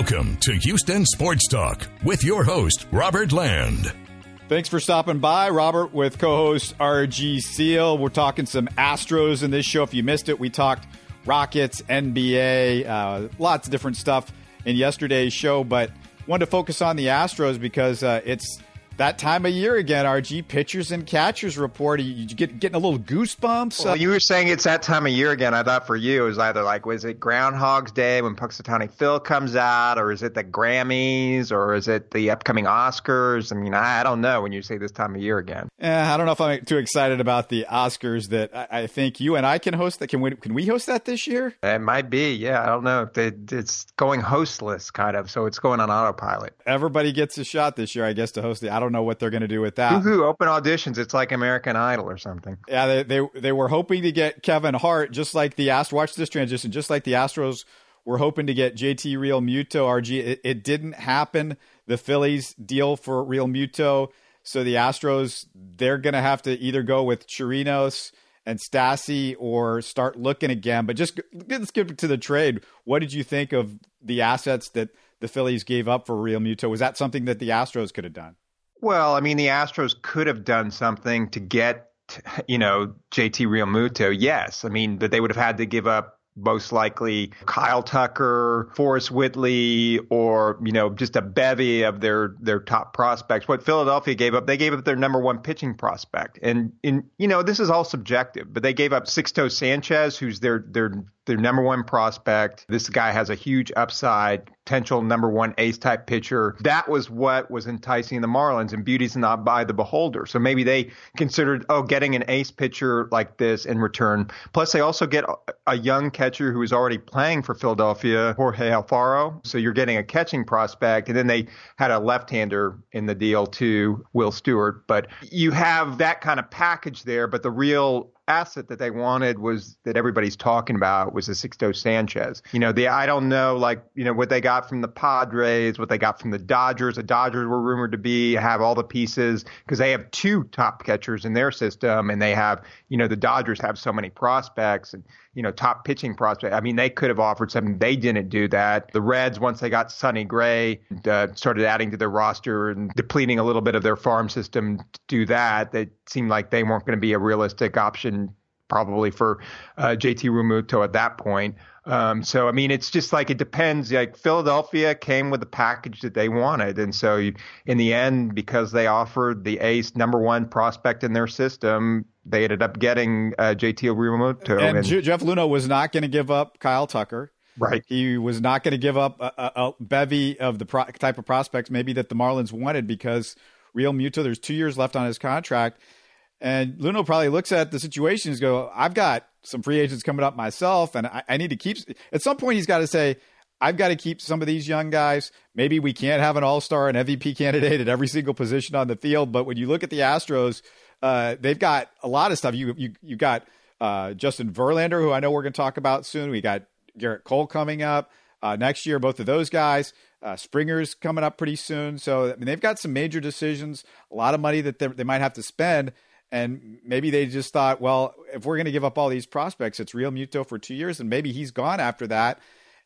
Welcome to Houston Sports Talk with your host, Robert Land. Thanks for stopping by, Robert, with co host RG Seal. We're talking some Astros in this show. If you missed it, we talked Rockets, NBA, uh, lots of different stuff in yesterday's show, but wanted to focus on the Astros because uh, it's that time of year again, RG pitchers and catchers report. You, you get getting a little goosebumps. Well, you were saying it's that time of year again. I thought for you it was either like was it Groundhog's Day when Punxsutawney Phil comes out, or is it the Grammys, or is it the upcoming Oscars? I mean, I, I don't know when you say this time of year again. Yeah, I don't know if I'm too excited about the Oscars. That I, I think you and I can host that. Can we? Can we host that this year? It might be. Yeah, I don't know. It, it's going hostless, kind of. So it's going on autopilot. Everybody gets a shot this year, I guess, to host the. I don't know what they're going to do with that. Woohoo! Open auditions. It's like American Idol or something. Yeah, they, they they were hoping to get Kevin Hart, just like the Astros. Watch this transition, just like the Astros were hoping to get JT Realmuto RG, it, it didn't happen. The Phillies deal for Realmuto, so the Astros they're going to have to either go with Chirinos and Stassi or start looking again. But just let's get to the trade. What did you think of the assets that the Phillies gave up for Realmuto. Was that something that the Astros could have done? Well, I mean, the Astros could have done something to get, you know, JT Realmuto. Yes, I mean, but they would have had to give up most likely Kyle Tucker, Forrest Whitley, or you know just a bevy of their their top prospects. What Philadelphia gave up, they gave up their number one pitching prospect, and in you know this is all subjective, but they gave up Sixto Sanchez, who's their their their number one prospect. This guy has a huge upside, potential number one ace type pitcher. That was what was enticing the Marlins, and beauty's not by the beholder. So maybe they considered, oh, getting an ace pitcher like this in return. Plus, they also get a young catcher who is already playing for Philadelphia, Jorge Alfaro. So you're getting a catching prospect, and then they had a left-hander in the deal too, Will Stewart. But you have that kind of package there, but the real asset that they wanted was that everybody's talking about was a Sixto Sanchez. You know, the I don't know like, you know, what they got from the Padres, what they got from the Dodgers. The Dodgers were rumored to be have all the pieces because they have two top catchers in their system and they have, you know, the Dodgers have so many prospects and you know, top pitching prospect. I mean, they could have offered something. They didn't do that. The Reds, once they got Sonny Gray, uh, started adding to their roster and depleting a little bit of their farm system to do that. It seemed like they weren't going to be a realistic option probably for uh, JT Realmuto at that point. Um, so I mean, it's just like it depends. Like Philadelphia came with the package that they wanted, and so you, in the end, because they offered the ace number one prospect in their system, they ended up getting uh, JT Realmuto. And, and Jeff Luhnow was not going to give up Kyle Tucker. Right. He was not going to give up a, a, a, bevy of the pro- type of prospects maybe that the Marlins wanted because Realmuto, there's two years left on his contract. And Luhnow probably looks at the situation and go, I've got some free agents coming up myself, and I, I need to keep. At some point, he's got to say, I've got to keep some of these young guys. Maybe we can't have an all star and MVP candidate at every single position on the field. But when you look at the Astros, uh, they've got a lot of stuff. You you you got uh, Justin Verlander, who I know we're going to talk about soon. We got Gerrit Cole coming up uh, next year. Both of those guys. Uh, Springer's coming up pretty soon. So I mean, they've got some major decisions, a lot of money that they might have to spend. And maybe they just thought, well, if we're going to give up all these prospects, it's Realmuto for two years, and maybe he's gone after that.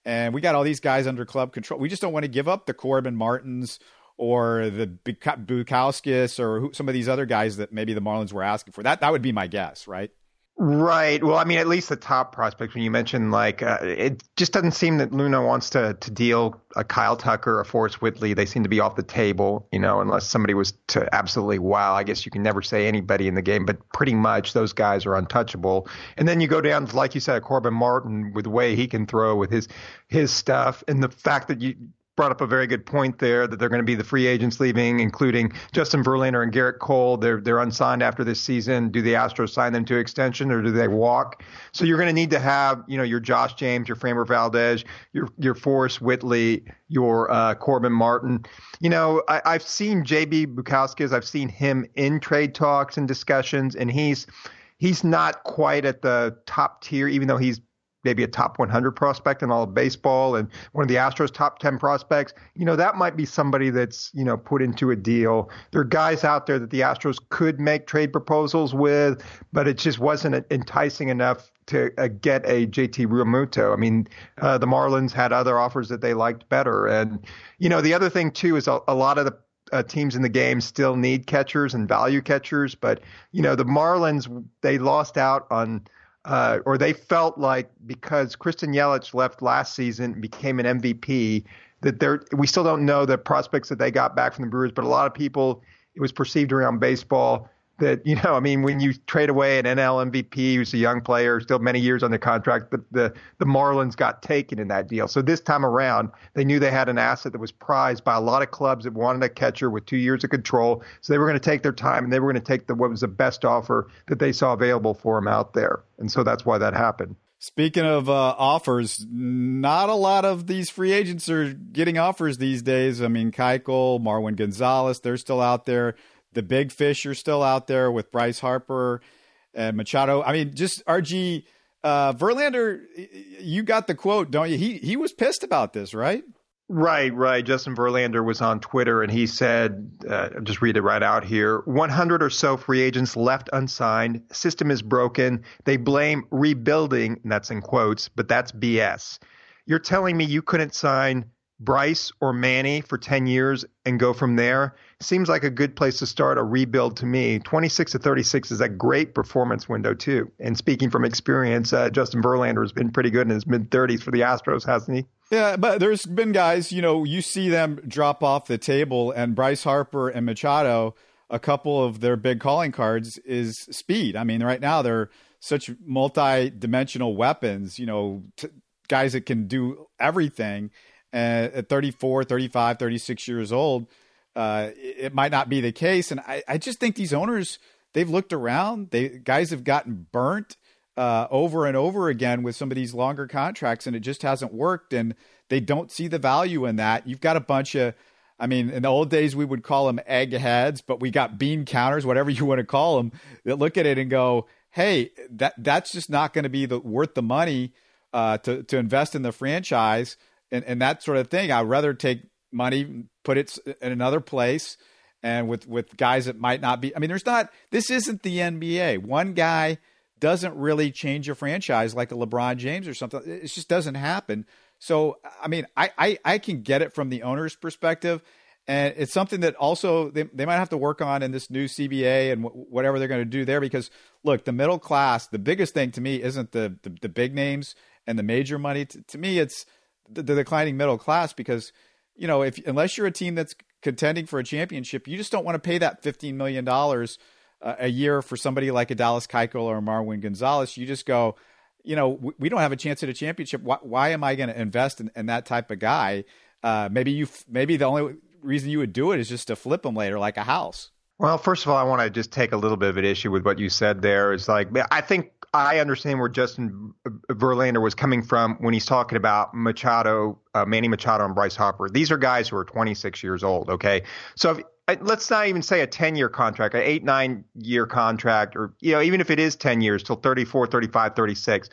And we got all these guys under club control. We just don't want to give up the Corbin Martins or the Bukauskas or some of these other guys that maybe the Marlins were asking for. That that would be my guess, right? Right. Well, I mean, at least the top prospects. When you mentioned like, uh, it just doesn't seem that Luhnow wants to to deal a Kyle Tucker, a Forrest Whitley. They seem to be off the table, you know, unless somebody was to absolutely wow. I guess you can never say anybody in the game, but pretty much those guys are untouchable. And then you go down like you said, Corbin Martin with the way he can throw with his his stuff, and the fact that you brought up a very good point there that they're going to be the free agents leaving, including Justin Verlander and Gerrit Cole. They're they're unsigned after this season. Do the Astros sign them to extension or do they walk? So you're going to need to have you know your Josh James, your Framber Valdez, your your Forrest Whitley, your uh, Corbin Martin. You know I, I've seen JB Bukauskas. I've seen him in trade talks and discussions, and he's he's not quite at the top tier, even though he's maybe a top 100 prospect in all of baseball and one of the Astros top 10 prospects, you know, that might be somebody that's, you know, put into a deal. There are guys out there that the Astros could make trade proposals with, but it just wasn't enticing enough to uh, get a JT Realmuto. I mean, uh, the Marlins had other offers that they liked better, and you know the other thing too is a, a lot of the uh, teams in the game still need catchers and value catchers, but you know the Marlins they lost out on. Uh, or they felt like because Christian Yelich left last season and became an MVP, that they're we still don't know the prospects that they got back from the Brewers, but a lot of people it was perceived around baseball that you know, I mean, when you trade away an NL MVP who's a young player, still many years on the contract, the, the the Marlins got taken in that deal. So this time around, they knew they had an asset that was prized by a lot of clubs that wanted a catcher with two years of control. So they were going to take their time and they were going to take the what was the best offer that they saw available for them out there. And so that's why that happened. Speaking of uh, offers, not a lot of these free agents are getting offers these days. I mean, Keuchel, Marwin Gonzalez, they're still out there. The big fish are still out there with Bryce Harper and Machado. I mean, just RG uh, Verlander. You got the quote, don't you? He he was pissed about this, right? Right, right. Justin Verlander was on Twitter and he said, uh, I'll just read it right out here 100 or so free agents left unsigned. System is broken. They blame rebuilding, and that's in quotes, but that's BS. You're telling me you couldn't sign Bryce or Manny for 10 years and go from there? seems like a good place to start a rebuild to me. 26 to 36 is a great performance window, too. And speaking from experience, uh, Justin Verlander has been pretty good in his mid 30s for the Astros, hasn't he? Yeah, but there's been guys, you know, you see them drop off the table, and Bryce Harper and Machado, a couple of their big calling cards is speed. I mean, right now they're such multi dimensional weapons, you know, t- guys that can do everything. Uh, at 34, 35, 36 years old, uh, it might not be the case. And I, I just think these owners, they've looked around. They guys have gotten burnt uh, over and over again with some of these longer contracts, and it just hasn't worked. And they don't see the value in that. You've got a bunch of, I mean, in the old days we would call them eggheads, but we got bean counters, whatever you want to call them, that look at it and go, "Hey, that that's just not going to be the worth the money uh, to to invest in the franchise." And, and that sort of thing. I'd rather take money, put it in another place, and with with guys that might not be. I mean, there's not. This isn't the NBA. One guy doesn't really change a franchise like a LeBron James or something. It just doesn't happen. So, I mean, I, I, I can get it from the owner's perspective. And it's something that also they, they might have to work on in this new CBA and w- whatever they're going to do there. Because look, the middle class, the biggest thing to me isn't the, the, the big names and the major money. T- to me, it's the, declining middle class because – you know, if unless you're a team that's contending for a championship, you just don't want to pay that $15 million uh, a year for somebody like a Dallas Keuchel or a Marwin Gonzalez. You just go, you know, we, we don't have a chance at a championship. Why, why am I going to invest in, in, that type of guy? Uh, maybe you, maybe the only reason you would do it is just to flip him later, like a house. Well, first of all, I want to just take a little bit of an issue with what you said there. It's like I think I understand where Justin Verlander was coming from when he's talking about Machado, uh, Manny Machado, and Bryce Harper. These are guys who are 26 years old. Okay, so if, let's not even say a 10 year contract, an eight nine year contract, or you know even if it is 10 years till 34, 35, 36.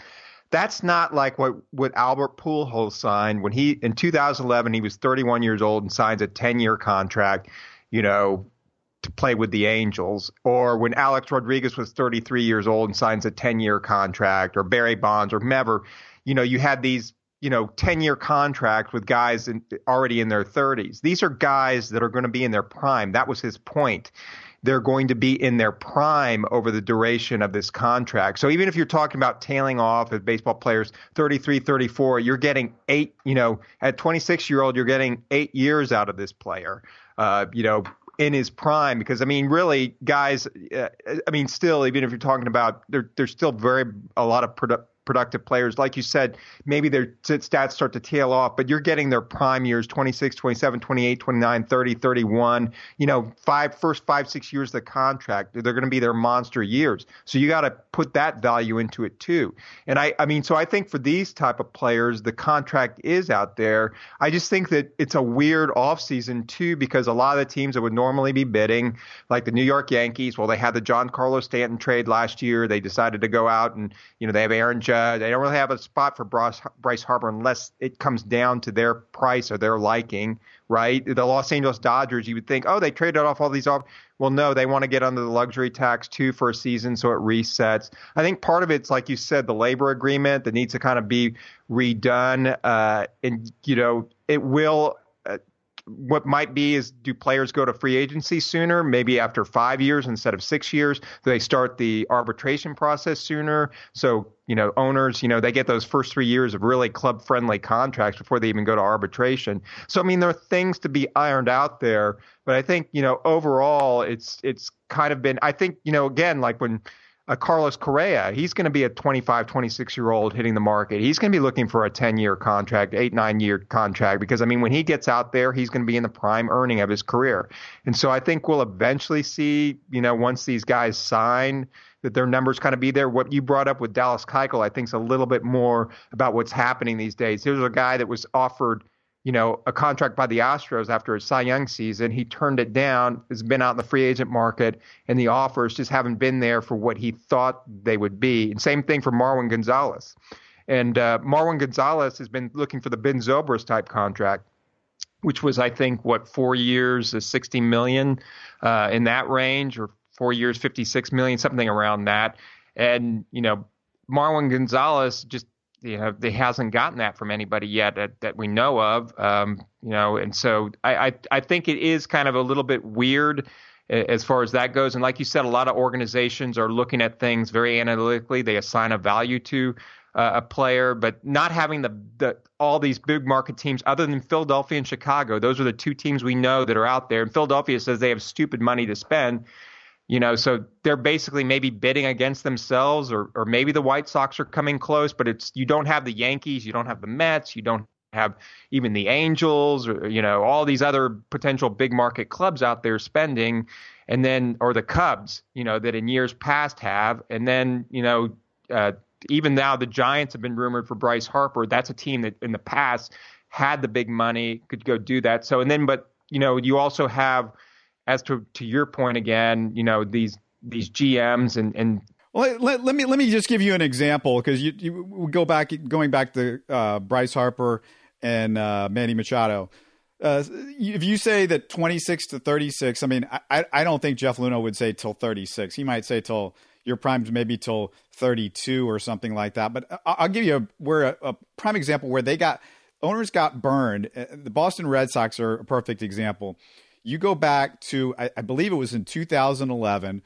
That's not like what, what Albert Pujols signed when he in 2011 he was 31 years old and signs a 10 year contract. You know, to play with the Angels, or when Alex Rodriguez was 33 years old and signs a 10 year contract, or Barry Bonds, or whomever, you know, you had these, you know, 10 year contracts with guys in, already in their 30s. These are guys that are going to be in their prime. That was his point. They're going to be in their prime over the duration of this contract. So even if you're talking about tailing off as baseball players 33, 34, you're getting eight, you know, at 26 year old, you're getting eight years out of this player. Uh, you know, in his prime because I mean, really, guys. Uh, I mean, still, even if you're talking about, there, there's still very a lot of produ- productive players. Like you said, maybe their stats start to tail off, but you're getting their prime years 26, 27, 28, 29, 30, 31. You know, five first five, six years of the contract, they're going to be their monster years. So you got to put that value into it too. And I, I mean, so I think for these type of players, the contract is out there. I just think that it's a weird offseason too, because a lot of the teams that would normally be bidding, like the New York Yankees, well, they had the Giancarlo Stanton trade last year. They decided to go out and, you know, they have Aaron Judge Uh, they don't really have a spot for Bryce, Bryce Harper unless it comes down to their price or their liking, right? The Los Angeles Dodgers, you would think, oh, they traded off all these off. Well, no, they want to get under the luxury tax too for a season, so it resets. I think part of it's like you said, the labor agreement that needs to kind of be redone, uh, and you know, it will what might be is do players go to free agency sooner, maybe after five years instead of six years? Do they start the arbitration process sooner? So, you know, owners, you know, they get those first three years of really club friendly contracts before they even go to arbitration. So, I mean, there are things to be ironed out there. But I think, you know, overall, it's it's kind of been, I think, you know, again, like when uh, Carlos Correa, he's going to be a 25, 26 year old hitting the market. He's going to be looking for a 10 year contract, eight, nine year contract, because I mean, when he gets out there, he's going to be in the prime earning of his career. And so I think we'll eventually see, you know, once these guys sign, that their numbers kind of be there. What you brought up with Dallas Keuchel, I think, is a little bit more about what's happening these days. Here's a guy that was offered you know, a contract by the Astros after his Cy Young season. He turned it down, has been out in the free agent market, and the offers just haven't been there for what he thought they would be. And same thing for Marwin Gonzalez. And uh, Marwin Gonzalez has been looking for the Ben Zobrist type contract, which was, I think, what, four years, 60 million uh, in that range, or four years, 56 million, something around that. And, you know, Marwin Gonzalez just you know, they hasn't gotten that from anybody yet that, that we know of. Um, you know, and so I, I, I think it is kind of a little bit weird as far as that goes. And like you said, a lot of organizations are looking at things very analytically. They assign a value to uh, a player, but not having the, the all these big market teams other than Philadelphia and Chicago. Those are the two teams we know that are out there. And Philadelphia says they have stupid money to spend. You know, so they're basically maybe bidding against themselves, or or maybe the White Sox are coming close, but it's you don't have the Yankees, you don't have the Mets, you don't have even the Angels, or you know all these other potential big market clubs out there spending, and then or the Cubs, you know that in years past have, and then you know uh, even now the Giants have been rumored for Bryce Harper. That's a team that in the past had the big money, could go do that. So and then but you know you also have as to to your point again, you know these these GMs and and well, let, let, me let me just give you an example because you, you go back going back to uh, Bryce Harper and uh, Manny Machado. Uh, if you say that 26 to 36, I mean, I, I don't think Jeff Luhnow would say till 36. He might say till your primes maybe till 32 or something like that. But I'll give you a, where a, a prime example where they got owners got burned. Uh, the Boston Red Sox are a perfect example. You go back to, I, I believe it was in 2011.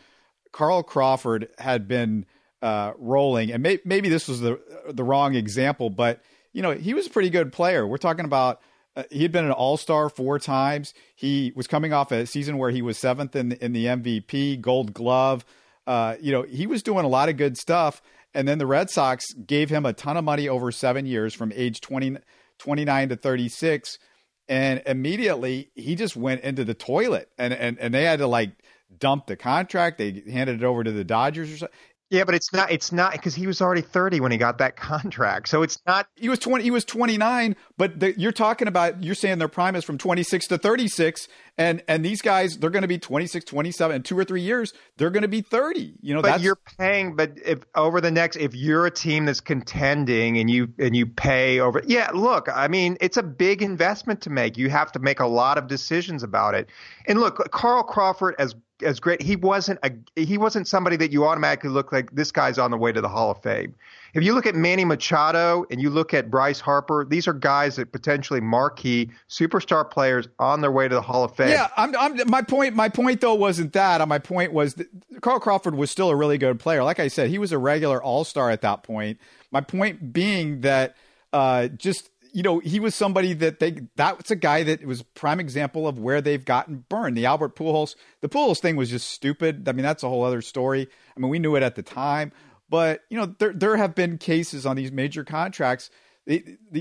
Carl Crawford had been uh, rolling, and may, maybe this was the the wrong example, but you know he was a pretty good player. We're talking about uh, he had been an All Star four times. He was coming off a season where he was seventh in in the MVP, Gold Glove. Uh, you know he was doing a lot of good stuff, and then the Red Sox gave him a ton of money over seven years, from age 20, 29 to thirty six and immediately he just went into the toilet and and, and they had to like dump the contract they handed it over to the dodgers or something yeah, but it's not. It's not because he was already thirty when he got that contract. So it's not. He was twenty. He was twenty nine. But the, you're talking about. You're saying their prime is from twenty six to thirty six, and and these guys they're going to be 26, 27, in two or three years they're going to be thirty. You know, but you're paying. But if over the next, if you're a team that's contending and you and you pay over, yeah. Look, I mean, it's a big investment to make. You have to make a lot of decisions about it. And look, Carl Crawford, as as great. He wasn't a he wasn't somebody that you automatically look like this guy's on the way to the Hall of Fame. If you look at Manny Machado and you look at Bryce Harper, these are guys that potentially marquee superstar players on their way to the Hall of Fame. Yeah, I'm, I'm, my point. My point though wasn't that. My point was that Carl Crawford was still a really good player. Like I said, he was a regular All Star at that point. My point being that uh, just you know, he was somebody that they that's a guy that was prime example of where they've gotten burned. The Albert Pujols, the Pujols thing was just stupid. I mean, that's a whole other story. I mean, we knew it at the time, but you know, there there have been cases on these major contracts,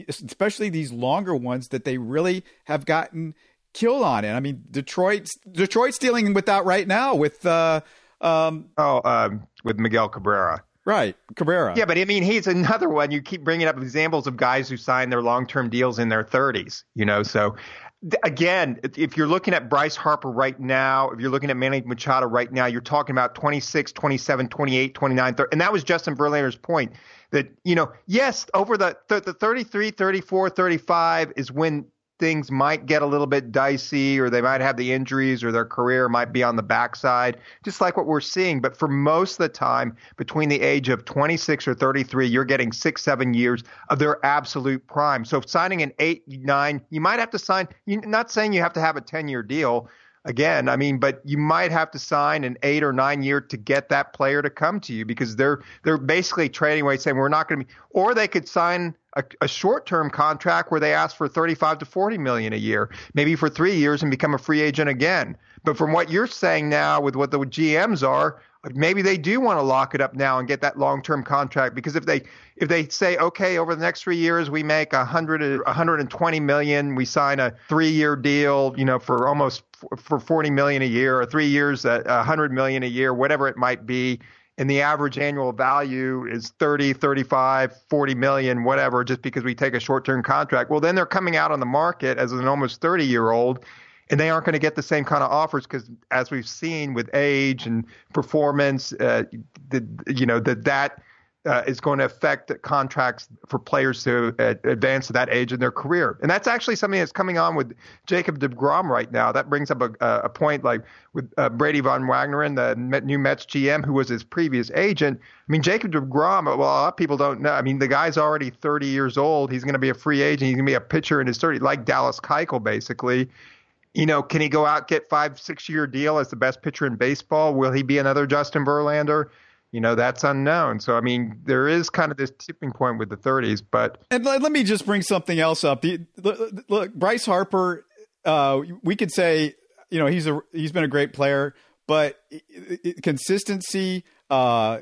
especially these longer ones, that they really have gotten killed on it. I mean, Detroit Detroit's dealing with that right now with uh, um, oh um, with Miguel Cabrera. Right, Cabrera. Yeah, but I mean, he's another one. You keep bringing up examples of guys who signed their long-term deals in their 30s. You know, so again, if you're looking at Bryce Harper right now, if you're looking at Manny Machado right now, you're talking about 26, 27, 28, 29, 30. And that was Justin Verlander's point that, you know, yes, over the, the, the 33, 34, 35 is when things might get a little bit dicey or they might have the injuries or their career might be on the backside, just like what we're seeing. But for most of the time, between the age of 26 or 33, you're getting six, seven years of their absolute prime. So signing an eight, nine, you might have to sign, not saying you have to have a 10 year deal, again. I mean, but you might have to sign an eight or nine year to get that player to come to you because they're they're basically trading away saying we're not going to be, or they could sign a, a short term contract where they ask for 35 to 40 million a year, maybe for three years and become a free agent again. But from what you're saying now with what the GMs are, maybe they do want to lock it up now and get that long-term contract because if they if they say okay over the next three years we make a hundred 120 million we sign a three-year deal you know for almost for 40 million a year or three years at 100 million a year whatever it might be and the average annual value is 30 35 40 million whatever just because we take a short-term contract well then they're coming out on the market as an almost 30 year old and they aren't going to get the same kind of offers because as we've seen with age and performance uh, the, you know that that uh, is going to affect contracts for players to uh, advance to that age in their career. And that's actually something that's coming on with Jacob DeGrom right now. That brings up a, a point like with uh, Brodie Van Wagenen, the new Mets GM, who was his previous agent. I mean, Jacob DeGrom, well, a lot of people don't know. I mean, the guy's already 30 years old. He's going to be a free agent. He's going to be a pitcher in his 30s, like Dallas Keuchel, basically you know, can he go out get five, six year deal as the best pitcher in baseball? Will he be another Justin Verlander? You know, that's unknown. So, I mean, there is kind of this tipping point with the 30s, but. And let, me just bring something else up. The, look, Bryce Harper, uh, we could say, you know, he's a he's been a great player, but consistency, uh,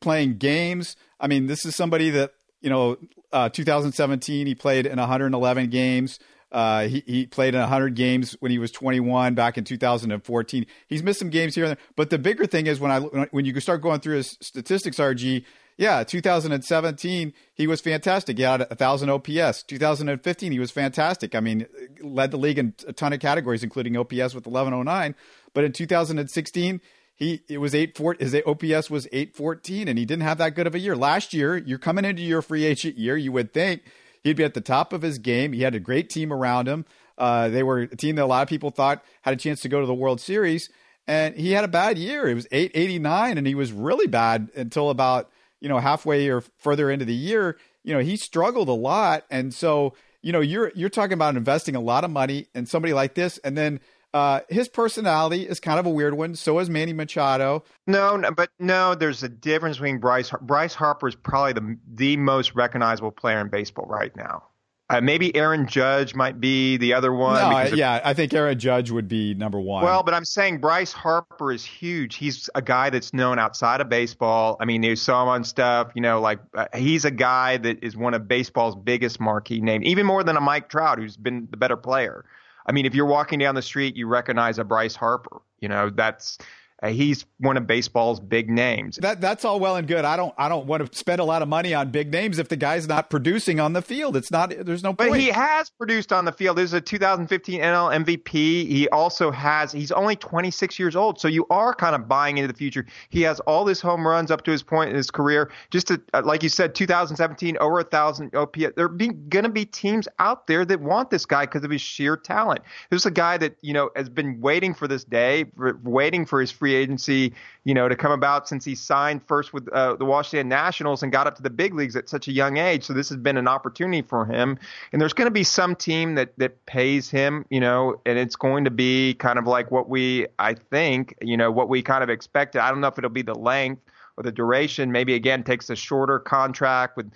playing games. I mean, this is somebody that you know, uh, 2017 he played in 111 games. Uh, he, he played in 100 games when he was 21 back in 2014. He's missed some games here and there. But the bigger thing is when I when you start going through his statistics, RG, yeah, 2017 he was fantastic. He had a thousand OPS. 2015 he was fantastic. I mean, led the league in a ton of categories, including OPS with 1109. But in 2016 he it was eight four his OPS was 814 and he didn't have that good of a year. Last year, you're coming into your free agent year, you would think He'd be at the top of his game. He had a great team around him. Uh, they were a team that a lot of people thought had a chance to go to the World Series, and he had a bad year. It was 889, and he was really bad until about you know halfway or further into the year. You know, he struggled a lot, and so you know you're you're talking about investing a lot of money in somebody like this, and then uh, his personality is kind of a weird one. So is Manny Machado. No, no, but no, there's a difference between Bryce. Bryce Harper is probably the the most recognizable player in baseball right now. Uh, maybe Aaron Judge might be the other one. No, yeah, I think Aaron Judge would be number one. Well, but I'm saying Bryce Harper is huge. He's a guy that's known outside of baseball. I mean, you saw him on stuff, you know, like uh, he's a guy that is one of baseball's biggest marquee names, even more than a Mike Trout, who's been the better player. I mean, if you're walking down the street, you recognize a Bryce Harper. You know, that's uh, he's one of baseball's big names. That that's all well and good. I don't I don't want to spend a lot of money on big names if the guy's not producing on the field. It's not there's no point. But he has produced on the field. There's a 2015 NL MVP. He also has he's only 26 years old, so you are kind of buying into the future. He has all his home runs up to his point in his career. Just to, uh, like you said, 2017 over a thousand OPS. There are going to be teams out there that want this guy because of his sheer talent. This is a guy that you know has been waiting for this day, waiting for his free free agency, you know, to come about since he signed first with uh, the Washington Nationals and got up to the big leagues at such a young age. So this has been an opportunity for him. And there's going to be some team that that pays him, you know, and it's going to be kind of like what we, I think, you know, what we kind of expected. I don't know if it'll be the length or the duration. Maybe again takes a shorter contract with,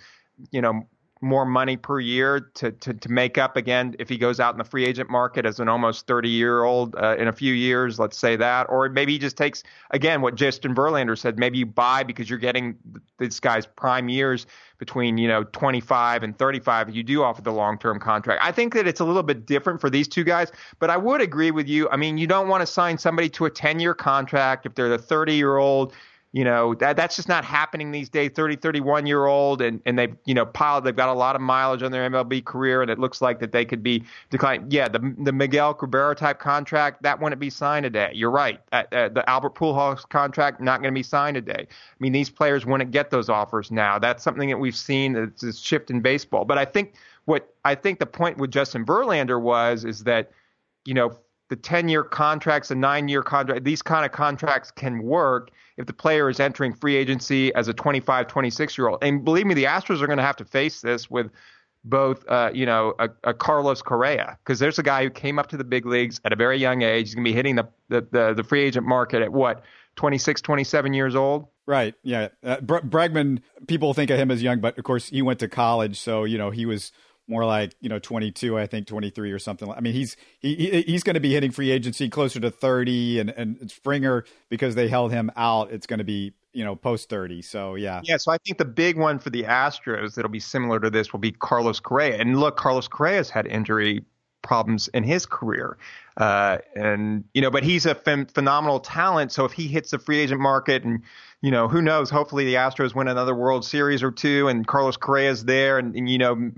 you know, more money per year to, to, to make up again if he goes out in the free agent market as an almost 30 year old uh, in a few years, let's say that. Or maybe he just takes, again, what Justin Verlander said, maybe you buy because you're getting this guy's prime years between, you know, 25 and 35. You do offer the long term contract. I think that it's a little bit different for these two guys, but I would agree with you. I mean, you don't want to sign somebody to a 10 year contract if they're the 30 year old You know, that that's just not happening these days. 30, 31 year old and, and they've, you know, piled, they've got a lot of mileage on their MLB career and it looks like that they could be declined. Yeah, the the Miguel Cabrera type contract, that wouldn't be signed today. You're right. Uh, uh, the Albert Pujols contract, not going to be signed today. I mean, these players wouldn't get those offers now. That's something that we've seen that's a shift in baseball. But I think what I think the point with Justin Verlander was is that, you know, the 10 year contracts, the nine year contract, these kind of contracts can work if the player is entering free agency as a 25, 26 year old. And believe me, the Astros are going to have to face this with both, uh, you know, a, a Carlos Correa, because there's a guy who came up to the big leagues at a very young age. He's going to be hitting the, the, the, the free agent market at what, 26, 27 years old? Right. Yeah. Uh, Bregman, people think of him as young, but of course he went to college. So, you know, he was more like you know 22 i think 23 or something i mean he's he, he's going to be hitting free agency closer to 30 and and springer because they held him out it's going to be you know post 30 so yeah. Yeah so i think the big one for the astros that'll be similar to this will be carlos correa and look carlos correa's had injury problems in his career uh, and you know but he's a ph- phenomenal talent so if he hits the free agent market and you know, who knows? Hopefully the Astros win another World Series or two and Carlos Correa's there and, and, you know,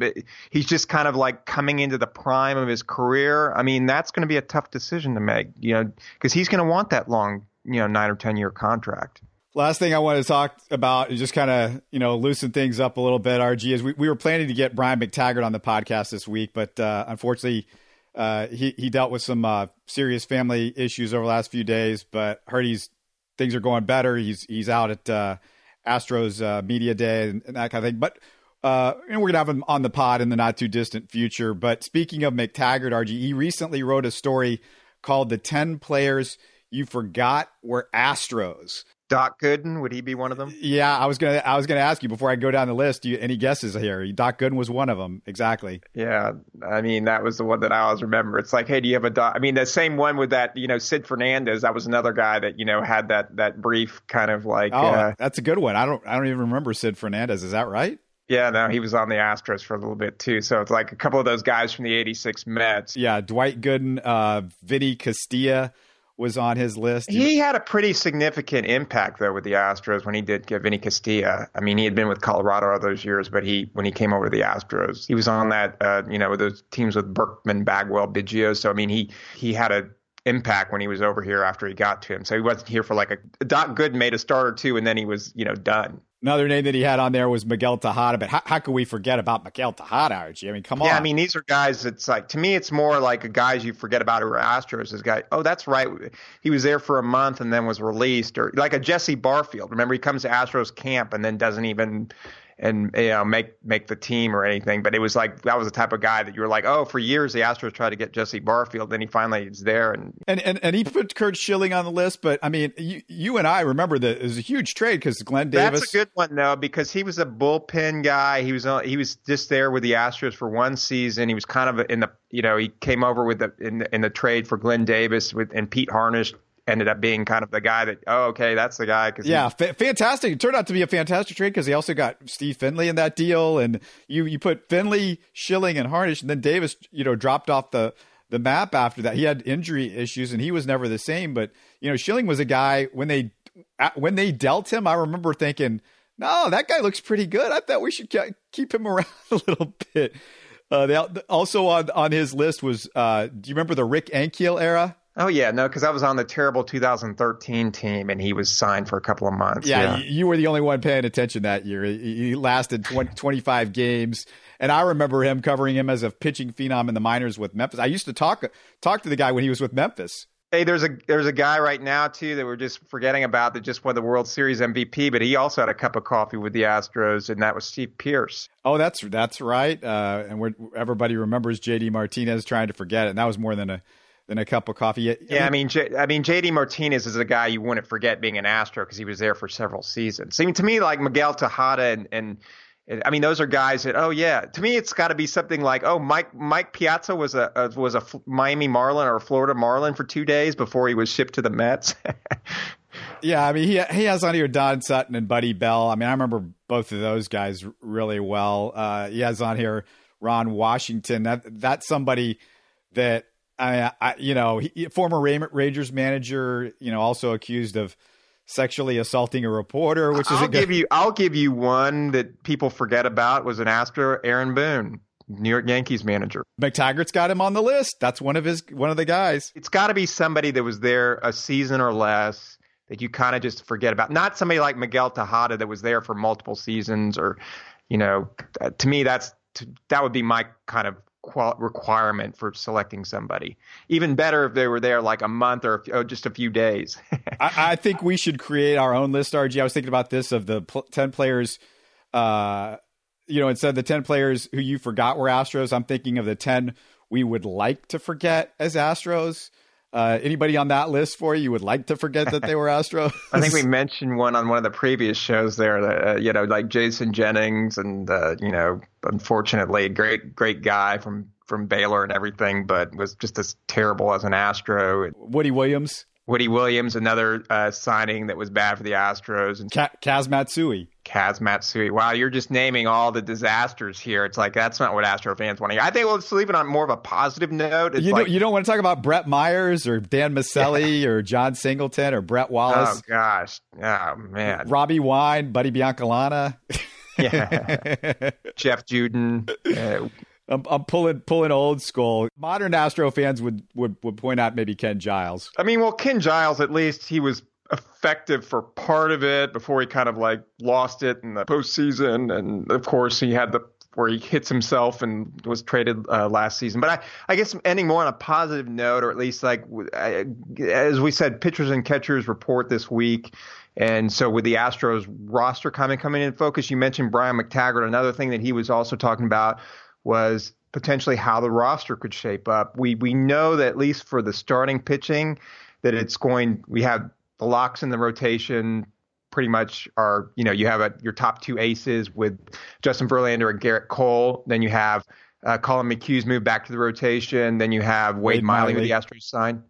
he's just kind of like coming into the prime of his career. I mean, that's going to be a tough decision to make, you know, because he's going to want that long, you know, nine or 10 year contract. Last thing I want to talk about is just kind of, you know, loosen things up a little bit, RG, is we, we were planning to get Brian McTaggart on the podcast this week, but uh, unfortunately, uh, he, he dealt with some uh, serious family issues over the last few days, but heard he's things are going better. He's he's out at uh, Astros uh, media day and, and, that kind of thing. But uh, and we're gonna have him on the pod in the not too distant future. But speaking of McTaggart, RG, he recently wrote a story called "The Ten Players You Forgot Were Astros." Doc Gooden would he be one of them? Yeah, I was gonna I was gonna ask you before I go down the list. You, any guesses here? Doc Gooden was one of them, exactly. Yeah, I mean that was the one that I always remember. It's like, hey, do you have a doc? I mean, the same one with that, you know, Sid Fernandez. That was another guy that you know had that that brief kind of like. Oh, uh, that's a good one. I don't I don't even remember Sid Fernandez. Is that right? Yeah, no, he was on the Astros for a little bit too. So it's like a couple of those guys from the '86 Mets. Yeah, Dwight Gooden, uh, Vinny Castilla was on his list. He had a pretty significant impact though with the Astros when he did get Vinny Castilla. I mean, he had been with Colorado all those years, but he when he came over to the Astros, he was on that uh, you know with those teams with Berkman, Bagwell, Biggio. So I mean, he he had a impact when he was over here after he got to him. So he wasn't here for like a Doc Good made a start or two and then he was, you know, done. Another name that he had on there was Miguel Tejada, but how, how could we forget about Miguel Tejada, RG? I mean, come on. Yeah, I mean, these are guys. It's like to me, it's more like guys you forget about who are Astros. This guy, oh, that's right, he was there for a month and then was released, or like a Jesse Barfield. Remember, he comes to Astros camp and then doesn't even and you know make make the team or anything. But it was like that was the type of guy that you were like, oh, for years the Astros tried to get Jesse Barfield, then he finally is there, and and and, and he put Curt Schilling on the list. But I mean, you you and I remember that it was a huge trade because Glenn Davis. That's a good one though because he was a bullpen guy. He was uh, he was just there with the Astros for one season. He was kind of in the you know he came over with the in the, in the trade for Glenn Davis with and Pete Harnisch ended up being kind of the guy that oh okay that's the guy cause yeah fa- fantastic. It turned out to be a fantastic trade because he also got Steve Finley in that deal and you you put Finley Schilling and Harnisch and then Davis you know dropped off the the map after that. He had injury issues and he was never the same but you know Schilling was a guy when they when they dealt him I remember thinking no that guy looks pretty good. I thought we should keep him around a little bit. Uh, they, also on on his list was uh, do you remember the Rick Ankiel era Oh yeah, no, because I was on the terrible 2013 team, and he was signed for a couple of months. Yeah, yeah. You, were the only one paying attention that year. He, lasted 20, 25 games, and I remember him covering him as a pitching phenom in the minors with Memphis. I used to talk talk to the guy when he was with Memphis. Hey, there's a there's a guy right now too that we're just forgetting about that just won the World Series MVP, but he also had a cup of coffee with the Astros, and that was Steve Pearce. Oh, that's that's right. Uh, and everybody remembers JD Martinez trying to forget it, and that was more than a than a cup of coffee. I yeah, I mean, J- I mean, JD Martinez is a guy you wouldn't forget being an Astro because he was there for several seasons. I mean, to me, like Miguel Tejada and, and I mean, those are guys that. Oh yeah, to me, it's got to be something like, oh, Mike Mike Piazza was a, a was a Miami Marlin or a Florida Marlin for two days before he was shipped to the Mets. yeah, I mean, he he has on here Don Sutton and Buddy Bell. I mean, I remember both of those guys really well. Uh, he has on here Ron Washington. That that's somebody that I, I you know, he, former Rangers manager, you know, also accused of sexually assaulting a reporter, which is I'll give you I'll give you one that people forget about was an Astro Aaron Boone. New York Yankees manager. McTaggart's got him on the list. That's one of his one of the guys. It's got to be somebody that was there a season or less that you kind of just forget about. Not somebody like Miguel Tejada that was there for multiple seasons, or you know, to me that's to, that would be my kind of qual- requirement for selecting somebody. Even better if they were there like a month or, or just a few days. I, I, think we should create our own list, RG. I was thinking about this of the pl- 10 players, uh, you know, instead of the 10 players who you forgot were Astros, I'm thinking of the 10 we would like to forget as Astros. Uh, anybody on that list for you, you would like to forget that they were Astros? I think we mentioned one on one of the previous shows there. That, uh, you know, like Jason Jennings, and uh, you know, unfortunately, great great guy from from Baylor and everything, but was just as terrible as an Astro. Woody Williams. Woody Williams, another uh, signing that was bad for the Astros, and Ka- Kaz Matsui. Kaz Matsui. Wow, you're just naming all the disasters here. It's like that's not what Astro fans want to hear. I think let's leave it on more of a positive note. It's you, like, don't, you don't want to talk about Brett Myers or Dan Miceli yeah. or Jon Singleton or Brett Wallace. Oh gosh, oh man, Robbie Wine, Buddy Biancalana. yeah, Jeff Juden. Uh, I'm, I'm, pulling pulling old school. Modern Astro fans would, would would point out maybe Ken Giles. I mean, well, Ken Giles at least he was effective for part of it before he kind of like lost it in the postseason, and of course he had the where he hits himself and was traded uh, last season. But I, I guess ending more on a positive note, or at least like as we said, pitchers and catchers report this week. And so with the Astros roster coming coming in focus, you mentioned Brian McTaggart. Another thing that he was also talking about was potentially how the roster could shape up. We we know that at least for the starting pitching, that it's going. We have the locks in the rotation pretty much are you know you have a, your top two aces with Justin Verlander and Gerrit Cole. Then you have uh, Collin McHugh's moved back to the rotation. Then you have Wade, Wade Miley, Miley with the Astros sign.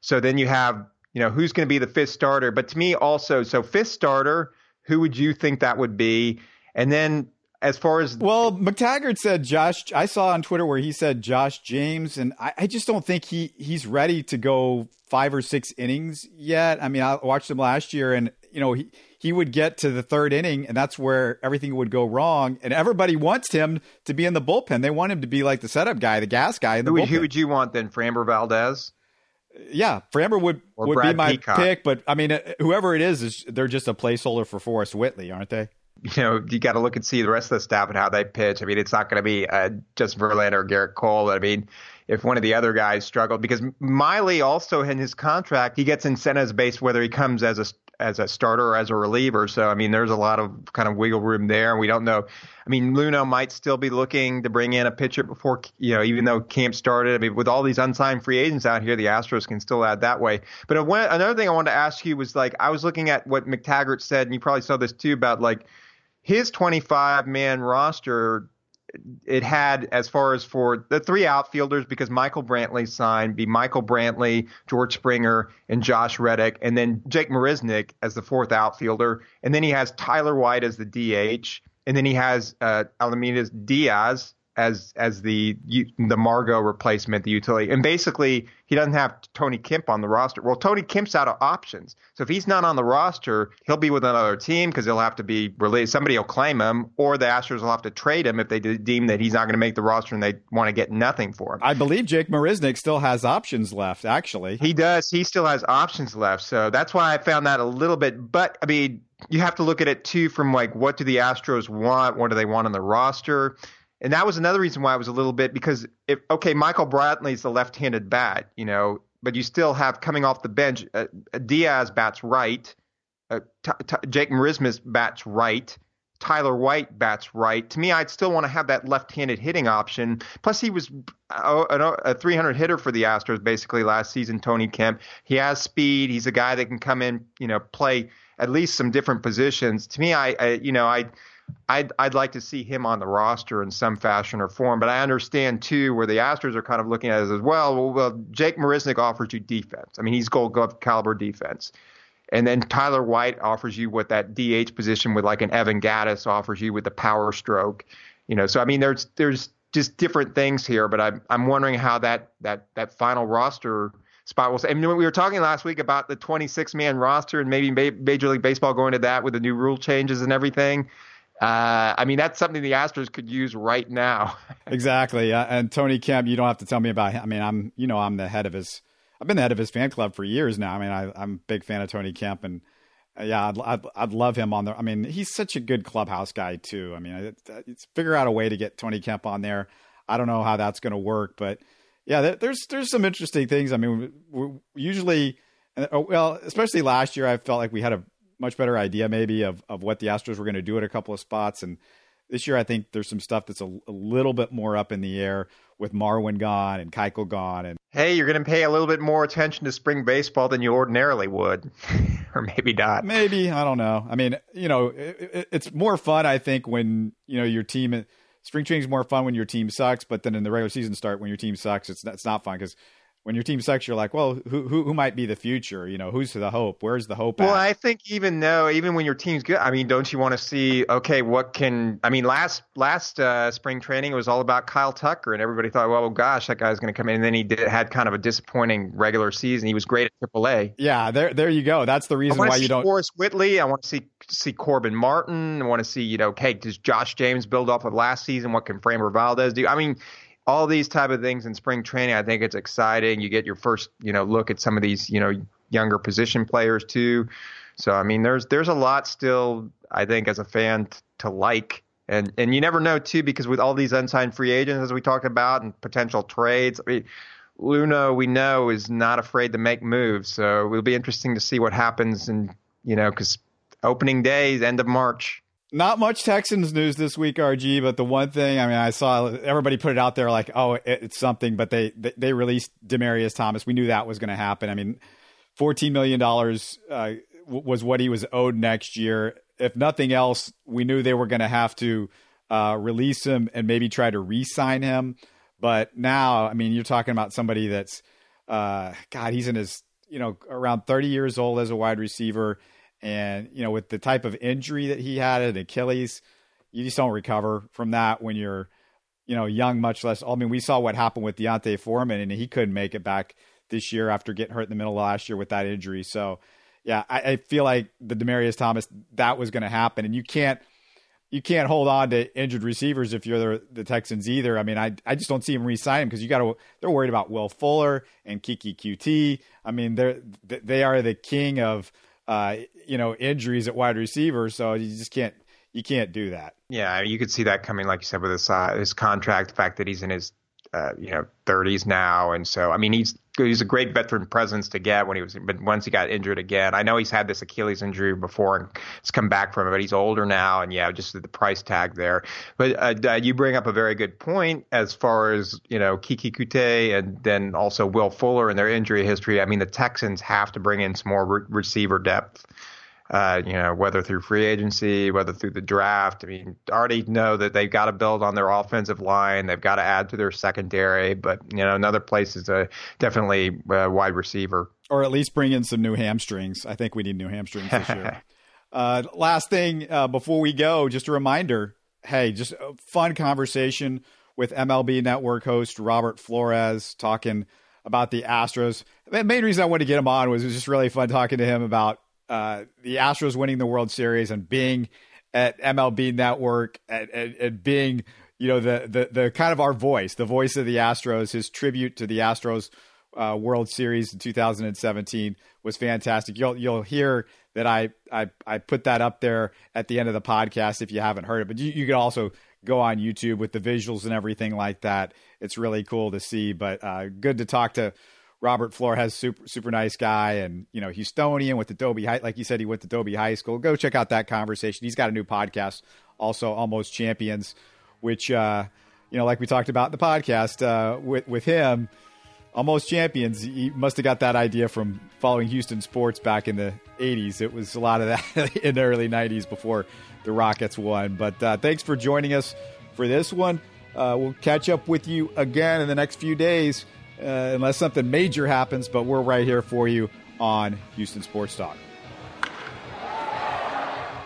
So then you have you know who's going to be the fifth starter. But to me also, so fifth starter, who would you think that would be? And then as far as well, McTaggart said Josh. I saw on Twitter where he said Josh James, and I, I, just don't think he he's ready to go five or six innings yet. I mean, I watched him last year, and you know he he would get to the third inning, and that's where everything would go wrong. And everybody wants him to be in the bullpen. They want him to be like the setup guy, the gas guy in the who, bullpen. Who would you want then, Framber Valdez? Yeah, Framber would or would Brad be my Peacock. pick, but I mean, uh, whoever it is, is they're just a placeholder for Forrest Whitley, aren't they? You know, you got to look and see the rest of the staff and how they pitch. I mean, it's not going to be uh, just Verlander or Gerrit Cole. I mean, if one of the other guys struggled, because Miley also in his contract, he gets incentives based whether he comes as a as a starter or as a reliever. So I mean, there's a lot of kind of wiggle room there. We don't know. I mean, Luhnow might still be looking to bring in a pitcher before you know, even though camp started. I mean, with all these unsigned free agents out here, the Astros can still add that way. But another thing I wanted to ask you was like, I was looking at what McTaggart said, and you probably saw this too about like his 25 man roster it had as far as for the three outfielders because Michael Brantley signed be Michael Brantley, George Springer, and Josh Reddick, and then Jake Marisnick as the fourth outfielder, and then he has Tyler White as the DH, and then he has uh, Aledmys Diaz as as the the Margot replacement, the utility. And basically, he doesn't have Tony Kemp on the roster. Well, Tony Kemp's out of options. So if he's not on the roster, he'll be with another team because he'll have to be released. Somebody will claim him, or the Astros will have to trade him if they deem that he's not going to make the roster and they want to get nothing for him. I believe Jake Marisnick still has options left. Actually, he does. He still has options left. So that's why I found that a little bit. But I mean, you have to look at it too from like what do the Astros want? What do they want on the roster? And that was another reason why I was a little bit because if okay, Michael Brantley's the left-handed bat, you know, but you still have coming off the bench, uh, Diaz bats right, uh, t- t- Jake Marisnick bats right, Tyler White bats right. To me, I'd still want to have that left-handed hitting option. Plus, he was a, a 300 hitter for the Astros basically last season. Tony Kemp, he has speed. He's a guy that can come in, you know, play at least some different positions. To me, I, I you know, I I'd I'd like to see him on the roster in some fashion or form. But I understand too where the Astros are kind of looking at it as well. Well, well Jake Marisnick offers you defense. I mean, he's gold glove caliber defense. And then Tyler White offers you what that DH position with like an Evan Gattis offers you with the power stroke. You know, so I mean, there's there's just different things here. But I'm I'm wondering how that that that final roster spot. Say. I we were talking last week about the 26 man roster and maybe Major League Baseball going to that with the new rule changes and everything. Uh, I mean, that's something the Astros could use right now. exactly. Uh, and Tony Kemp, you don't have to tell me about him. I mean, I'm, you know, I'm the head of his, I've been the head of his fan club for years now. I mean, I, am a big fan of Tony Kemp and uh, yeah, I'd, I'd, I'd, love him on there. I mean, he's such a good clubhouse guy too. I mean, it, it's figure out a way to get Tony Kemp on there. I don't know how that's going to work, but yeah, there's, there's some interesting things. I mean, we usually, oh, well, especially last year, I felt like we had a much better idea maybe of, of what the Astros were going to do at a couple of spots. And this year, I think there's some stuff that's a, a little bit more up in the air with Marwin gone and Keuchel gone. And hey, you're going to pay a little bit more attention to spring baseball than you ordinarily would, or maybe not. Maybe I don't know. I mean, you know, it, it, it's more fun, I think, when you know your team. Spring training is more fun when your team sucks, but then in the regular season start when your team sucks, it's it's not fun because when your team sucks, you're like, well, who who who might be the future? You know, who's the hope? Where's the hope? Well, at? I think even though even when your team's good, I mean, don't you want to see? Okay, what can I mean? Last last uh, spring training it was all about Kyle Tucker, and everybody thought, well, gosh, that guy's going to come in. And then he did had kind of a disappointing regular season. He was great at AAA. Yeah, there there you go. That's the reason why you don't. Forrest Whitley. I want to see see Corbin Martin. I want to see you know, okay, does Josh James build off of last season? What can Framber Valdez do? I mean all these type of things in spring training. I think it's exciting. You get your first, you know, look at some of these, you know, younger position players too. So I mean, there's there's a lot still. I think as a fan t- to like, and and you never know too because with all these unsigned free agents as we talked about and potential trades. I mean, Luhnow, we know, is not afraid to make moves. So it'll be interesting to see what happens. And you know, because opening days, end of March not much Texans news this week, RG. But the one thing, I mean, I saw everybody put it out there like, oh, it's something. But they they, they released Demaryius Thomas. We knew that was going to happen. I mean, fourteen million dollars uh, was what he was owed next year. If nothing else, we knew they were going to have to uh, release him and maybe try to re-sign him. But now, I mean, you're talking about somebody that's, uh, God, he's in his, you know, around 30 years old as a wide receiver and, you know, with the type of injury that he had at Achilles, you just don't recover from that when you're, you know, young, much less. I mean, we saw what happened with D'Onta Foreman, and he couldn't make it back this year after getting hurt in the middle of last year with that injury. So, yeah, I, I feel like the Demaryius Thomas that was going to happen, and you can't you can't hold on to injured receivers if you're the, the Texans either. I mean, I I just don't see him re-sign him because you got to. They're worried about Will Fuller and Keke Coutee. I mean, they're they are the king of uh, you know, injuries at wide receiver. So you just can't you can't do that. Yeah, you could see that coming, like you said, with his uh, his contract, the fact that he's in his uh, you know 30s now, and so I mean he's he's a great veteran presence to get when he was, but once he got injured again, I know he's had this Achilles injury before and he's come back from it, but he's older now, and yeah, just the price tag there. But uh, you bring up a very good point as far as you know Keke Coutee and then also Will Fuller and their injury history. I mean the Texans have to bring in some more re- receiver depth uh, you know, whether through free agency, whether through the draft. I mean, already know that they've got to build on their offensive line. They've got to add to their secondary. But, you know, another place is a definitely a wide receiver. Or at least bring in some new hamstrings. I think we need new hamstrings this year. uh, last thing uh, before we go, just a reminder hey, just a fun conversation with MLB Network host Robert Flores talking about the Astros. The main reason I wanted to get him on was it was just really fun talking to him about uh, the Astros winning the World Series and being at MLB Network and, and, and, being, you know, the, the the kind of our voice, the voice of the Astros. His tribute to the Astros uh, World Series in 2017 was fantastic. You'll you'll hear that I, I I put that up there at the end of the podcast if you haven't heard it. But you, you can also go on YouTube with the visuals and everything like that. It's really cool to see. But uh, good to talk to Robert Flores, super super nice guy, and you know Houstonian with Adobe High, like you said, he went to Adobe High School. Go check out that conversation. He's got a new podcast, also Almost Champions, which uh, you know, like we talked about in the podcast uh, with with him, Almost Champions. He must have got that idea from following Houston sports back in the '80s. It was a lot of that in the early '90s before the Rockets won. But uh, thanks for joining us for this one. Uh, we'll catch up with you again in the next few days uh, unless something major happens, but we're right here for you on Houston Sports Talk.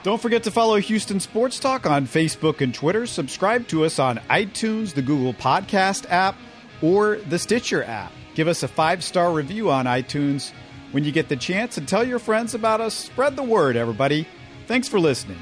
Don't forget to follow Houston Sports Talk on Facebook and Twitter. Subscribe to us on iTunes, the Google Podcast app, or the Stitcher app. Give us a five star review on iTunes when you get the chance and tell your friends about us. Spread the word, everybody. Thanks for listening.